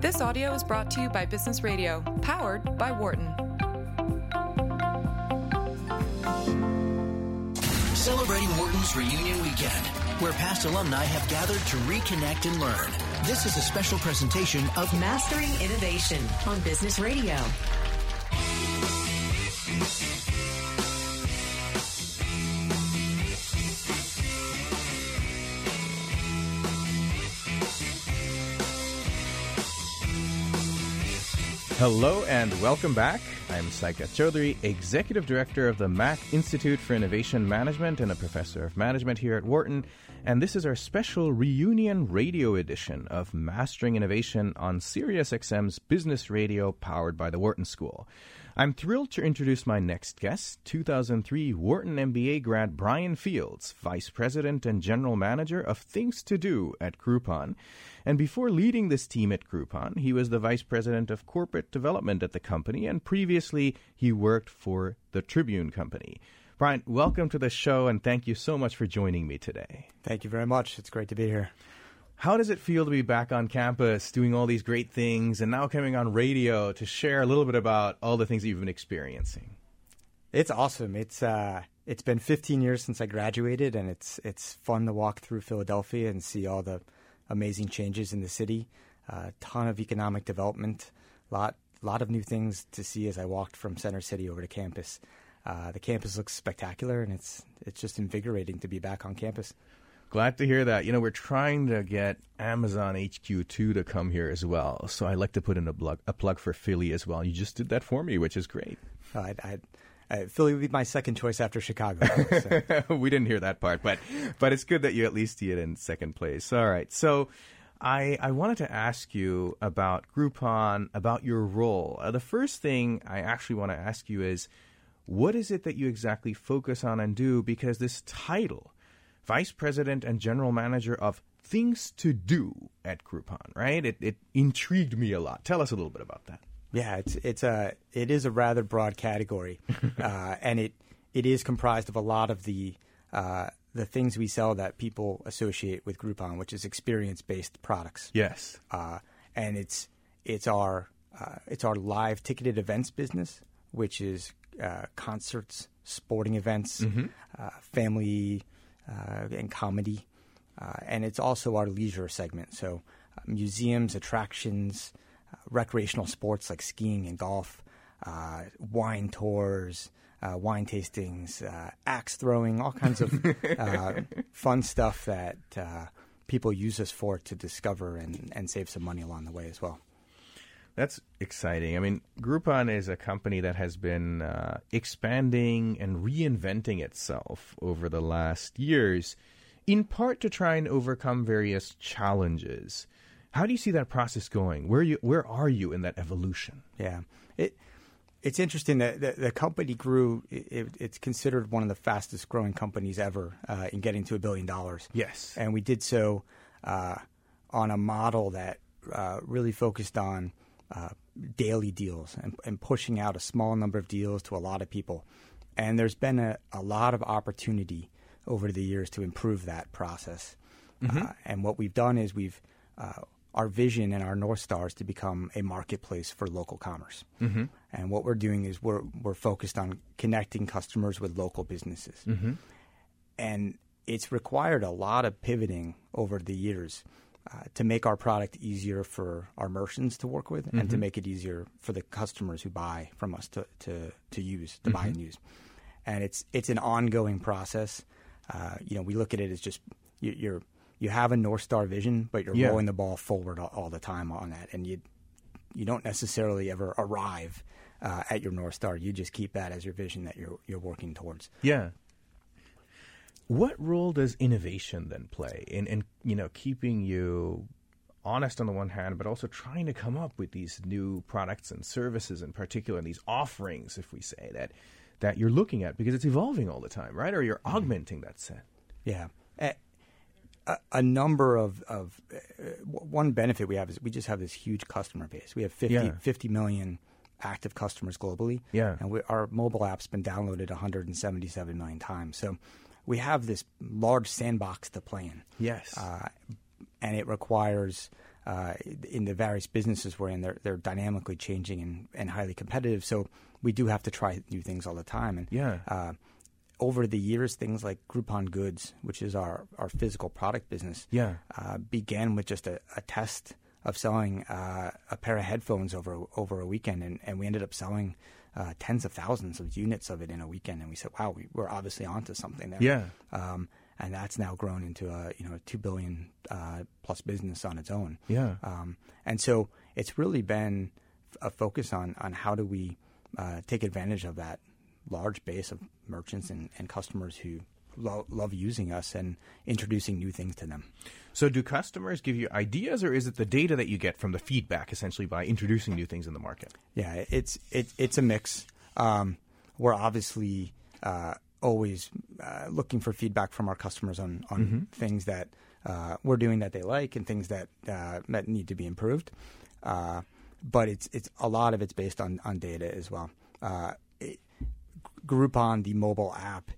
This audio is brought to you by Business Radio, powered by Wharton. Celebrating Wharton's reunion weekend, where past alumni have gathered to reconnect and learn. This is a special presentation of Mastering Innovation on Business Radio. Hello and welcome back. I'm Saikat Chaudhuri, Executive Director of the Mack Institute for Innovation Management and a Professor of Management here at Wharton. And this is our special reunion radio edition of Mastering Innovation on SiriusXM's Business Radio powered by the Wharton School. I'm thrilled to introduce my next guest, 2003 Wharton MBA grad Brian Fields, Vice President and General Manager of Things to Do at Groupon. And before leading this team at Groupon, he was the Vice President of Corporate Development at the company, and previously he worked for the Tribune Company. Brian, welcome to the show, and thank you so much for joining me today. Thank you very much. It's great to be here. How does it feel to be back on campus doing all these great things and now coming on radio to share a little bit about all the things that you've been experiencing? It's awesome. It's uh, it's been 15 years since I graduated, and it's it's fun to walk through Philadelphia and see all the amazing changes in the city. A uh, ton of economic development, a lot lot of new things to see as I walked from Center City over to campus. Uh, the campus looks spectacular, and it's it's just invigorating to be back on campus. Glad to hear that. You know, we're trying to get Amazon HQ2 to come here as well. So I'd like to put in a plug, a plug for Philly as well. You just did that for me, which is great. I, I, uh, Philly would be my second choice after Chicago. So. we didn't hear that part, but but it's good that you at least did in second place. All right, so. I, I wanted to ask you about Groupon, about your role. Uh, the first thing I actually want to ask you is, what is it that you exactly focus on and do? Because this title, Vice President and General Manager of Things to Do at Groupon, right? It, it intrigued me a lot. Tell us a little bit about that. Yeah, it's it's a it is a rather broad category, uh, and it it is comprised of a lot of the uh, the things we sell that people associate with Groupon, which is experience based products. Yes, uh, and it's it's our uh, it's our live ticketed events business, which is uh, concerts, sporting events, mm-hmm. Uh, family and comedy, and it's also our leisure segment. So museums, attractions uh, recreational sports like skiing and golf, uh, wine tours, uh, wine tastings, uh, axe throwing, all kinds of uh, fun stuff that uh, people use us for to discover and, and save some money along the way as well. That's exciting. I mean, Groupon is a company that has been expanding and reinventing itself over the last years, in part to try and overcome various challenges. How do you see that process going? Where you where are you in that evolution? Yeah, it it's interesting that the, the company grew. It, it's considered one of the fastest growing companies ever uh, in getting to a billion dollars. Yes, and we did so uh, on a model that uh, really focused on uh, daily deals and, and, pushing out a small number of deals to a lot of people. And there's been a, a lot of opportunity over the years to improve that process. Mm-hmm. Uh, and what we've done is we've uh, our vision and our north star is to become a marketplace for local commerce. Mm-hmm. And what we're doing is we're we're focused on connecting customers with local businesses. Mm-hmm. And it's required a lot of pivoting over the years uh, to make our product easier for our merchants to work with mm-hmm. and to mm-hmm. make it easier for the customers who buy from us to, to, to use, to buy and mm-hmm. use. And it's it's an ongoing process. Uh, you know, we look at it as just you, you're you have a north star vision, but you're yeah. rolling the ball forward all, all, the time on that, and you you don't necessarily ever arrive uh, at your north star. You just keep that as your vision that you're you're working towards. Yeah. What role does innovation then play in, in you know keeping you honest on the one hand, but also trying to come up with these new products and services, in particular, and these offerings, if we say that, that you're looking at because it's evolving all the time, right? Or you're mm-hmm. augmenting that set. Yeah a, number of, of uh, one benefit we have is we just have this huge customer base. We have 50, yeah. 50 million active customers globally. Yeah. And we, our mobile app's been downloaded 177 million times. So we have this large sandbox to play in. Yes. Uh, and it requires uh, in the various businesses we're in, they're, they're dynamically changing and, and highly competitive. So we do have to try new things all the time. And Yeah. uh, over the years, things like Groupon Goods, which is our, our physical product business, Yeah. uh, began with just a, a test of selling uh, a pair of headphones over over a weekend, and, and we ended up selling uh, tens of thousands of units of it in a weekend. And we said, "Wow, we, we're obviously onto something there." Yeah. Um, and that's now grown into a you know a two billion uh, plus business on its own. Yeah. Um, and so it's really been a focus on on how do we uh, take advantage of that large base of merchants and, and customers who lo- love using us and introducing new things to them. So, do customers give you ideas, or is it the data that you get from the feedback, essentially by introducing new things in the market? Yeah, it's it, it's a mix. Um, we're obviously uh, always uh, looking for feedback from our customers on on things that uh, we're doing that they like and things that uh, that need to be improved. Uh, but it's it's a lot of it's based on on data as well. Uh, it, Groupon, the mobile app,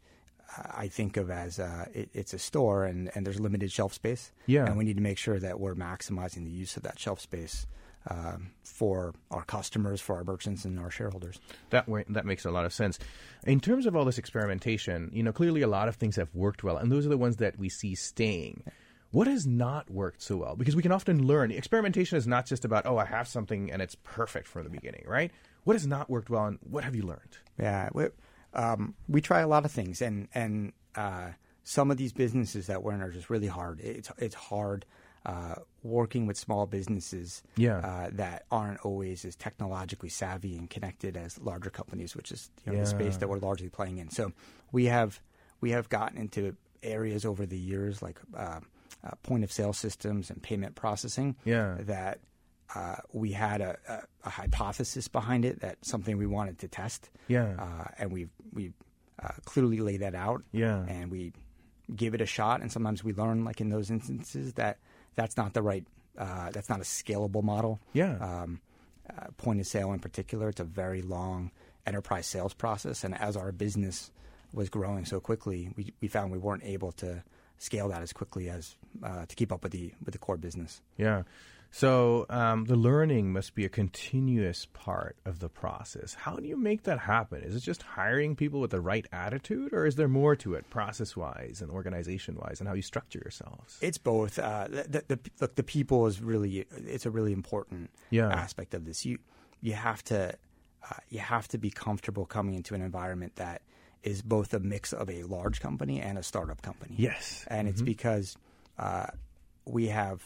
I think of as uh, it, it's a store and, and there's limited shelf space. Yeah. And we need to make sure that we're maximizing the use of that shelf space um, for our customers, for our merchants, and our shareholders. That way, that makes a lot of sense. In terms of all this experimentation, you know, clearly a lot of things have worked well, and those are the ones that we see staying. What has not worked so well? Because we can often learn. Experimentation is not just about, oh, I have something and it's perfect from the beginning, right? What has not worked well, and what have you learned? Yeah, we, um, we try a lot of things, and and uh, some of these businesses that we're in are just really hard. It's it's hard uh, working with small businesses Yeah. uh, that aren't always as technologically savvy and connected as larger companies, which is you know, the space that we're largely playing in. So we have we have gotten into areas over the years like uh, uh, point of sale systems and payment processing Yeah. that uh, we had a, a, a hypothesis behind it that something we wanted to test. Yeah. Uh, and we we uh, clearly lay that out. Yeah. And we give it a shot. And sometimes we learn, like in those instances, that that's not the right. Uh, that's not a scalable model. Yeah. Um, uh, point of sale in particular, it's a very long enterprise sales process. And as our business was growing so quickly, we, we found we weren't able to scale that as quickly as uh, to keep up with the with the core business. Yeah. So um, the learning must be a continuous part of the process. How do you make that happen? Is it just hiring people with the right attitude, or is there more to it, process-wise and organization-wise, and how you structure yourselves? It's both. Uh, the, the, the, look, the people is really it's a really important Yeah. aspect of this. You you have to uh, you have to be comfortable coming into an environment that is both a mix of a large company and a startup company. Yes. and it's because uh, we have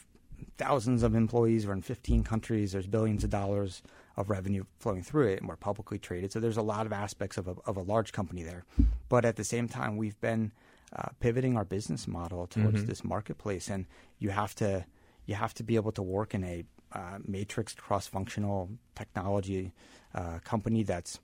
thousands of employees. We're in 15 countries. There's billions of dollars of revenue flowing through it, and we're publicly traded. So there's a lot of aspects of a, of a large company there. But at the same time, we've been uh, pivoting our business model towards this marketplace, and you have to you have to be able to work in a uh, matrix cross-functional technology uh, company that's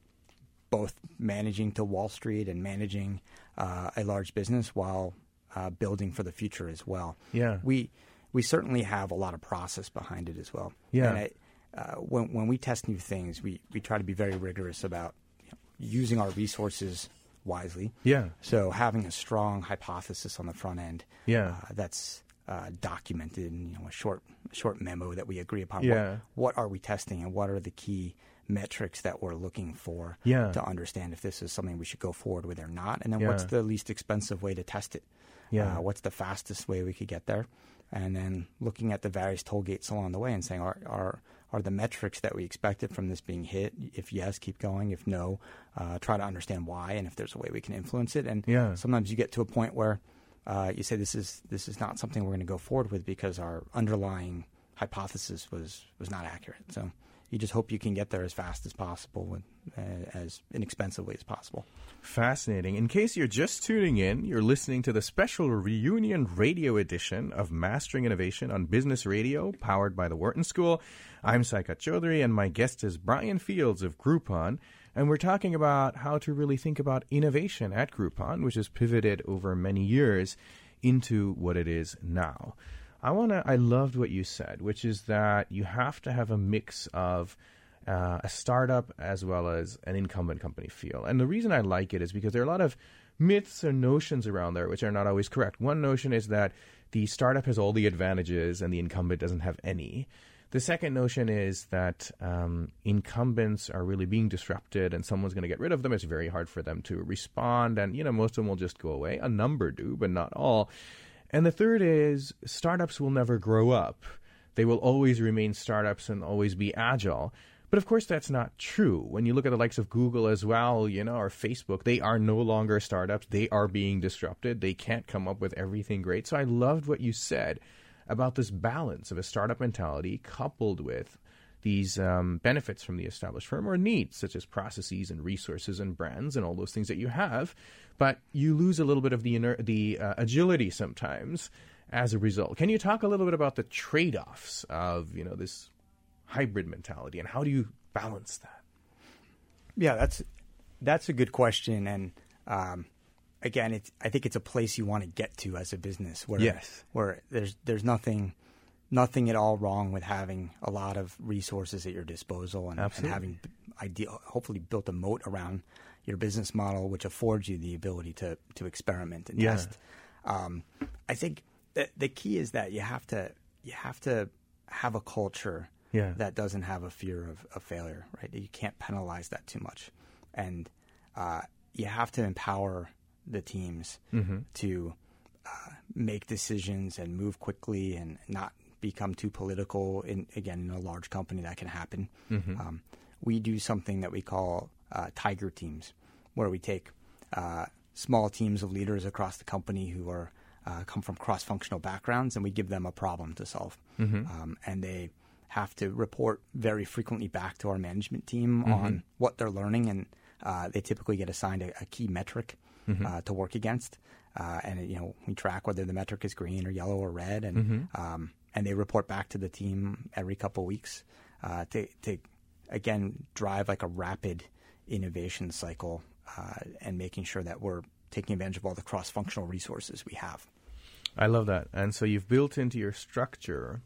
both managing to Wall Street and managing uh, a large business while uh, building for the future as well. Yeah. we we certainly have a lot of process behind it as well. Yeah. and I, uh, when when we test new things, we we try to be very rigorous about you know, using our resources wisely. Yeah. So having a strong hypothesis on the front end. Yeah. uh, that's uh, documented in you know a short short memo that we agree upon. Yeah. What, what are we testing and what are the key metrics that we're looking for Yeah. to understand if this is something we should go forward with or not, and then what's the least expensive way to test it? Yeah. Uh, what's the fastest way we could get there? And then looking at the various toll gates along the way and saying, are are are the metrics that we expected from this being hit? If yes, keep going. If no, uh, try to understand why and if there's a way we can influence it. And Yeah. sometimes you get to a point where uh, you say this is this is not something we're going to go forward with because our underlying hypothesis was was not accurate. So you just hope you can get there as fast as possible and uh, as inexpensively as possible. Fascinating. In case you're just tuning in, you're listening to the special reunion radio edition of Mastering Innovation on Business Radio, powered by the Wharton School. I'm Saikat Chaudhuri, and my guest is Brian Fields of Groupon. And we're talking about how to really think about innovation at Groupon, which has pivoted over many years into what it is now. I want to, I loved what you said, which is that you have to have a mix of uh, a startup as well as an incumbent company feel. And the reason I like it is because there are a lot of myths or notions around there which are not always correct. One notion is that the startup has all the advantages and the incumbent doesn't have any. The second notion is that um, incumbents are really being disrupted and someone's going to get rid of them. It's very hard for them to respond. And, you know, most of them will just go away. A number do, but not all. And the third is startups will never grow up. They will always remain startups and always be agile. But of course, that's not true. When you look at the likes of Google as well, you know, or Facebook, they are no longer startups. They are being disrupted. They can't come up with everything great. So I loved what you said about this balance of a startup mentality coupled with these um, benefits from the established firm or needs, such as processes and resources and brands and all those things that you have. But you lose a little bit of the inner, the uh, agility sometimes as a result. Can you talk a little bit about the trade offs of you know this hybrid mentality and how do you balance that? Yeah, that's that's a good question, and um, again, it's I think it's a place you want to get to as a business where yes. where there's there's nothing nothing at all wrong with having a lot of resources at your disposal and, and having ideal hopefully built a moat around your business model which affords you the ability to to experiment and yeah. test. Um, I think the, the key is that you have to you have to have a culture yeah. that doesn't have a fear of, of failure, right? You can't penalize that too much, and uh, you have to empower the teams mm-hmm. to uh, make decisions and move quickly and not become too political. In again, in a large company, that can happen. Mm-hmm. Um, we do something that we call uh, tiger teams, where we take uh, small teams of leaders across the company who are uh, come from cross-functional backgrounds, and we give them a problem to solve, mm-hmm. um, and they have to report very frequently back to our management team Mm-hmm. on what they're learning, and uh, they typically get assigned a, a key metric Mm-hmm. uh, to work against, uh, and you know we track whether the metric is green or yellow or red, and Mm-hmm. um, and they report back to the team every couple weeks uh, to to again drive like a rapid innovation cycle uh, and making sure that we're taking advantage of all the cross functional resources we have. I love that. And so you've built into your structure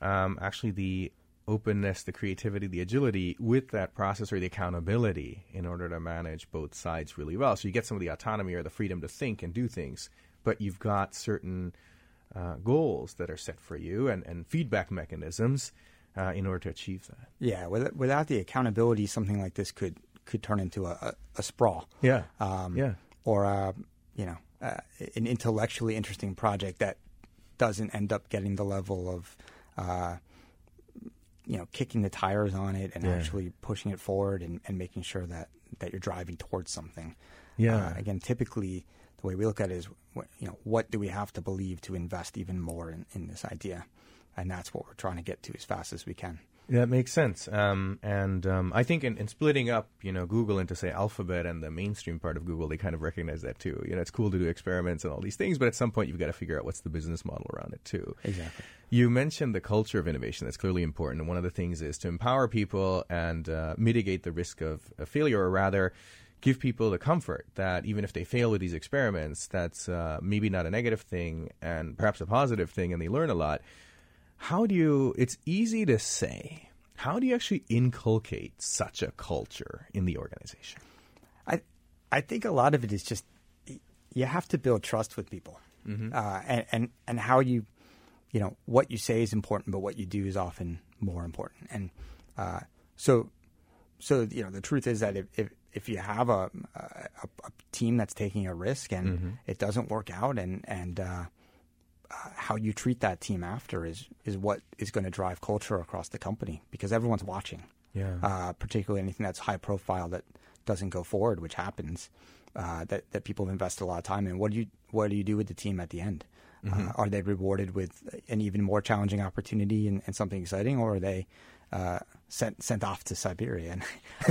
um, actually the openness, the creativity, the agility with that process or the accountability in order to manage both sides really well. So you get some of the autonomy or the freedom to think and do things, but you've got certain uh, goals that are set for you and, and feedback mechanisms uh, in order to achieve that. Yeah, with, without the accountability, something like this could could turn into a, a, a sprawl. Yeah. Um, yeah. Or a, you know, uh, an intellectually interesting project that doesn't end up getting the level of, uh, you know, kicking the tires on it and Yeah. actually pushing it forward and, and making sure that, that you're driving towards something. Yeah. Uh, again, typically, the way we look at it is, what, you know, what do we have to believe to invest even more in, in this idea? And that's what we're trying to get to as fast as we can. That makes sense. Um, and um, I think in, in splitting up, you know, Google into say Alphabet and the mainstream part of Google, they kind of recognize that too. You know, it's cool to do experiments and all these things, but at some point you've got to figure out what's the business model around it too. Exactly. You mentioned the culture of innovation. That's clearly important. And one of the things is to empower people and uh, mitigate the risk of, of failure, or rather, give people the comfort that even if they fail with these experiments, that's uh, maybe not a negative thing and perhaps a positive thing, and they learn a lot. How do you? It's easy to say. How do you actually inculcate such a culture in the organization? I I think a lot of it is just you have to build trust with people, Mm-hmm. uh, and, and and how you you know what you say is important, but what you do is often more important. And uh, so so you know the truth is that if if, if you have a, a a team that's taking a risk and Mm-hmm. it doesn't work out, and and uh, uh, how you treat that team after is is what is going to drive culture across the company because everyone's watching Yeah. uh, particularly anything that's high profile that doesn't go forward, which happens, uh, that that people have invested a lot of time in. What do you what do you do with the team at the end? Uh, are they rewarded with an even more challenging opportunity and, and something exciting, or are they uh, sent sent off to Siberia? And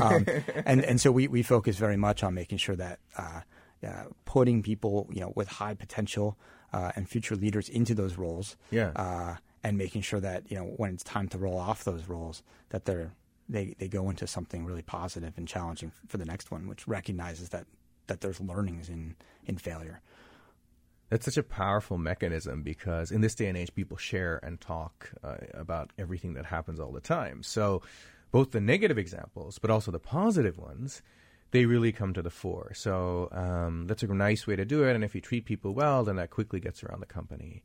um, and, and so we, we focus very much on making sure that uh, uh, putting people you know with high potential uh, and future leaders into those roles, Yeah. uh, and making sure that you know when it's time to roll off those roles, that they're they, they go into something really positive and challenging for the next one, which recognizes that that there's learnings in in failure. That's such a powerful mechanism because in this day and age, people share and talk uh, about everything that happens all the time. So, both the negative examples, but also the positive ones, they really come to the fore. So, um, that's a nice way to do it. And if you treat people well, then that quickly gets around the company.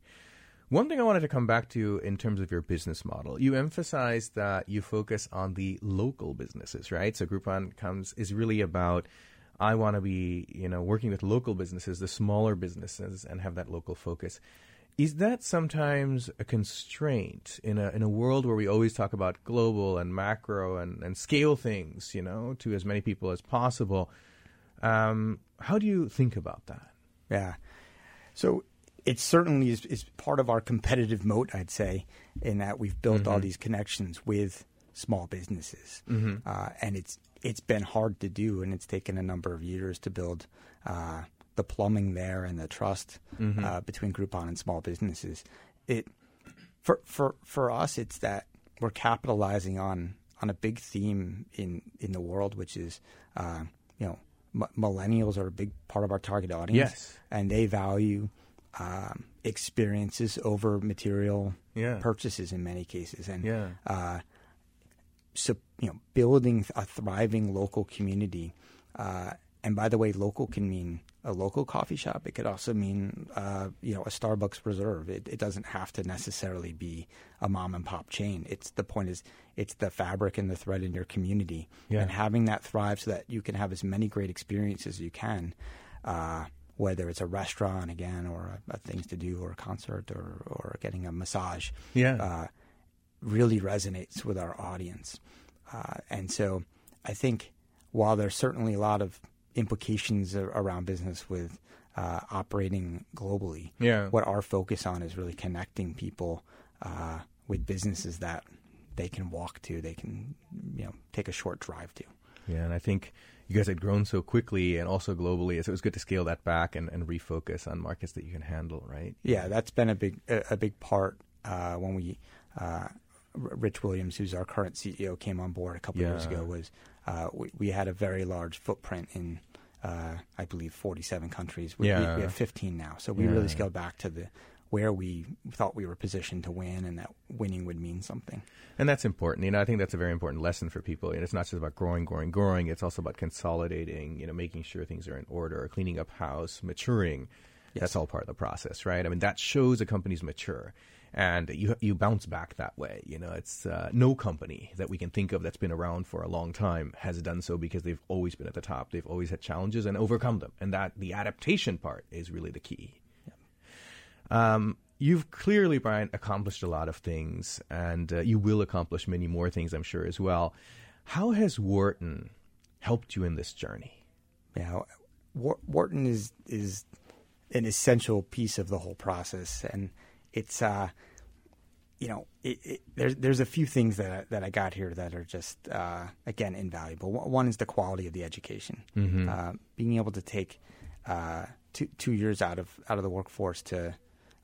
One thing I wanted to come back to in terms of your business model, you emphasize that you focus on the local businesses, right? So Groupon comes is really about I want to be, you know, working with local businesses, the smaller businesses, and have that local focus. Is that sometimes a constraint in a in a world where we always talk about global and macro and, and scale things, you know, to as many people as possible? Um, how do you think about that? Yeah. So it certainly is, is part of our competitive moat, I'd say, in that we've built Mm-hmm. all these connections with small businesses, uh, and it's it's been hard to do, and it's taken a number of years to build uh, the plumbing there and the trust Mm-hmm. uh, between Groupon and small businesses. It for for for us, it's that we're capitalizing on on a big theme in in the world, which is uh, you know m- millennials are a big part of our target audience, Yes. and they value um, experiences over material Yeah. purchases in many cases, and Yeah. Uh, so you know building a thriving local community. Uh, and by the way, local can mean a local coffee shop. It could also mean uh, you know a Starbucks Reserve. It, it doesn't have to necessarily be a mom and pop chain. It's the point is it's the fabric and the thread in your community, Yeah. and having that thrive so that you can have as many great experiences as you can. Uh, whether it's a restaurant again, or a, a things to do, or a concert, or or getting a massage, Yeah. Really resonates with our audience. Uh, and so I think while there's certainly a lot of implications around business with uh, operating globally, Yeah. what our focus on is really connecting people uh, with businesses that they can walk to, they can you know take a short drive to. Yeah, and I think you guys had grown so quickly and also globally, so it was good to scale that back and, and refocus on markets that you can handle, right? Yeah, that's been a big a, a big part uh, when we uh, R- Rich Williams, who's our current CEO, came on board a couple of years ago. Was uh, we, we had a very large footprint in uh, I believe 47 countries. We, we- Yeah. we have 15 now, so we Yeah. really scaled back to the where we thought we were positioned to win, and that winning would mean something. And that's important. You know, I think that's a very important lesson for people. And it's not just about growing, growing, growing. It's also about consolidating, you know, making sure things are in order, cleaning up house, maturing. That's all part of the process, right? I mean, that shows a company's mature. And you you bounce back that way. You know, it's uh, no company that we can think of that's been around for a long time has done so because they've always been at the top. They've always had challenges and overcome them. And that the adaptation part is really the key. Um, you've clearly, Brian, accomplished a lot of things, and uh, you will accomplish many more things, I'm sure, as well. How has Wharton helped you in this journey? Yeah, Wharton is is an essential piece of the whole process, and it's uh, you know, it, it, there's there's a few things that I, that I got here that are just uh, again invaluable. One is the quality of the education, uh, being able to take uh, two two years out of out of the workforce to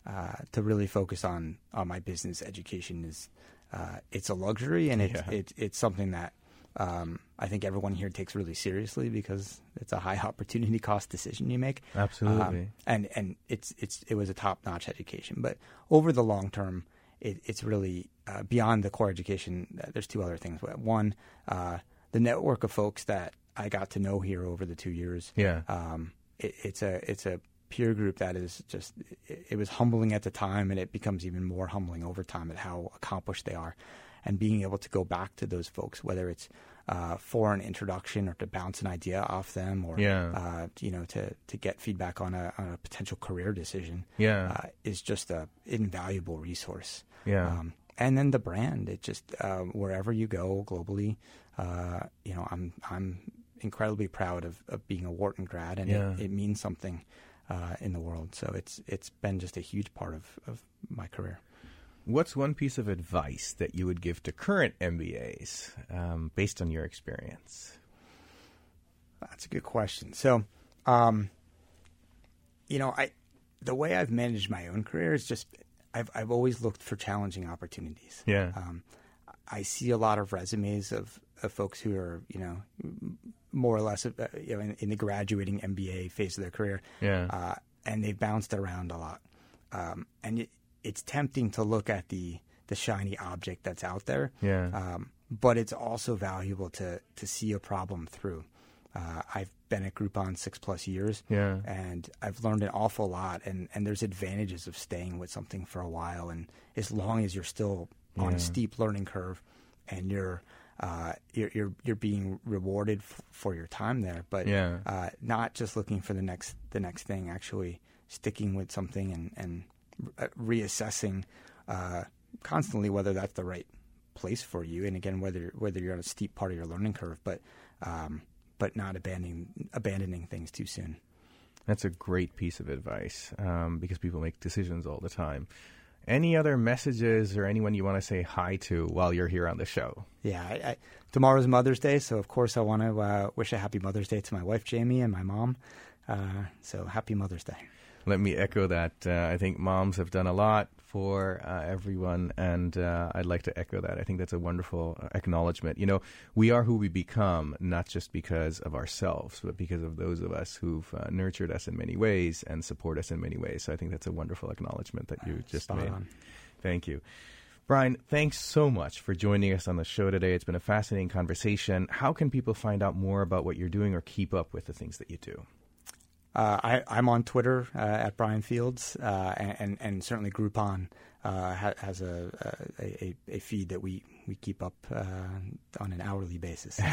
uh, to really focus on on my business education is uh, it's a luxury and it's Yeah. it's it's something that um, I think everyone here takes really seriously because it's a high opportunity cost decision you make. Absolutely. Um, and and it's it's it was a top notch education, but over the long term, it, it's really uh, beyond the core education. uh, There's two other things. One, uh, the network of folks that I got to know here over the two years. Yeah. Um, it, it's a it's a peer group that is just it, it was humbling at the time, and it becomes even more humbling over time at how accomplished they are, and being able to go back to those folks, whether it's uh, for an introduction or to bounce an idea off them, or Yeah. uh, you know to to get feedback on a on a potential career decision, Yeah. uh, is just an invaluable resource. Yeah. Um, and then the brand, it just uh, wherever you go globally, uh, you know, I'm I'm incredibly proud of, of being a Wharton grad, and Yeah. it, it means something uh, in the world. So it's it's been just a huge part of, of my career. What's one piece of advice that you would give to current MBAs um, based on your experience? That's a good question. So, um, you know, I the way I've managed my own career is just I've I've always looked for challenging opportunities. Yeah. Um, I see a lot of resumes of, of folks who are you know more or less uh, you know in, in the graduating MBA phase of their career. Yeah. Uh, and they've bounced around a lot. Um, and it's tempting to look at the the shiny object that's out there. Yeah. Um, but it's also valuable to to see a problem through. uh, I've been at Groupon six plus years, Yeah. and I've learned an awful lot. And, and there's advantages of staying with something for a while, and as long as you're still on Yeah. a steep learning curve, and you're uh, you're, you're you're being rewarded f- for your time there, but Yeah. uh, not just looking for the next the next thing. Actually, sticking with something and and reassessing uh, constantly whether that's the right place for you, and again whether whether you're on a steep part of your learning curve, but um, but not abandoning abandoning things too soon. That's a great piece of advice um, because people make decisions all the time. Any other messages or anyone you want to say hi to while you're here on the show? Yeah, I, I, tomorrow's Mother's Day, so of course I want to uh, wish a happy Mother's Day to my wife Jamie and my mom. Uh, so happy Mother's Day. Let me echo that. Uh, I think moms have done a lot for uh, everyone, and uh, I'd like to echo that. I think that's a wonderful uh, acknowledgement. You know, we are who we become, not just because of ourselves, but because of those of us who've uh, nurtured us in many ways and support us in many ways. So I think that's a wonderful acknowledgement that you just Spot made. on. Thank you. Brian, thanks so much for joining us on the show today. It's been a fascinating conversation. How can people find out more about what you're doing or keep up with the things that you do? Uh, I, I'm on Twitter uh, at Brian Fields, uh, and, and and certainly Groupon uh, ha- has a, a, a, feed that we, we keep up uh, on an hourly basis.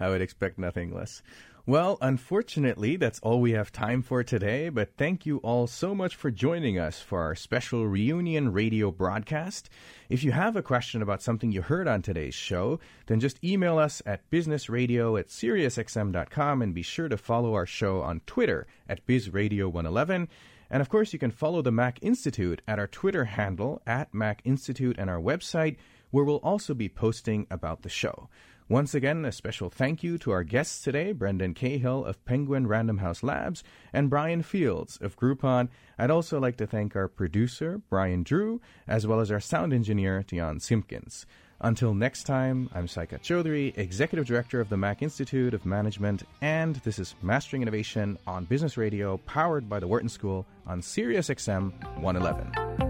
So, I would expect nothing less. Well, unfortunately, that's all we have time for today, but thank you all so much for joining us for our special reunion radio broadcast. If you have a question about something you heard on today's show, then just email us at businessradio at SiriusXM.com and be sure to follow our show on Twitter at BizRadio111. And of course, you can follow the Mack Institute at our Twitter handle at Mack Institute and our website, where we'll also be posting about the show. Once again, a special thank you to our guests today, Brendan Cahill of Penguin Random House Labs and Brian Fields of Groupon. I'd also like to thank our producer, Brian Drew, as well as our sound engineer, Dion Simpkins. Until next time, I'm Saikat Chaudhuri, Executive Director of the Mack Institute of Management, and this is Mastering Innovation on Business Radio, powered by the Wharton School on Sirius XM 111.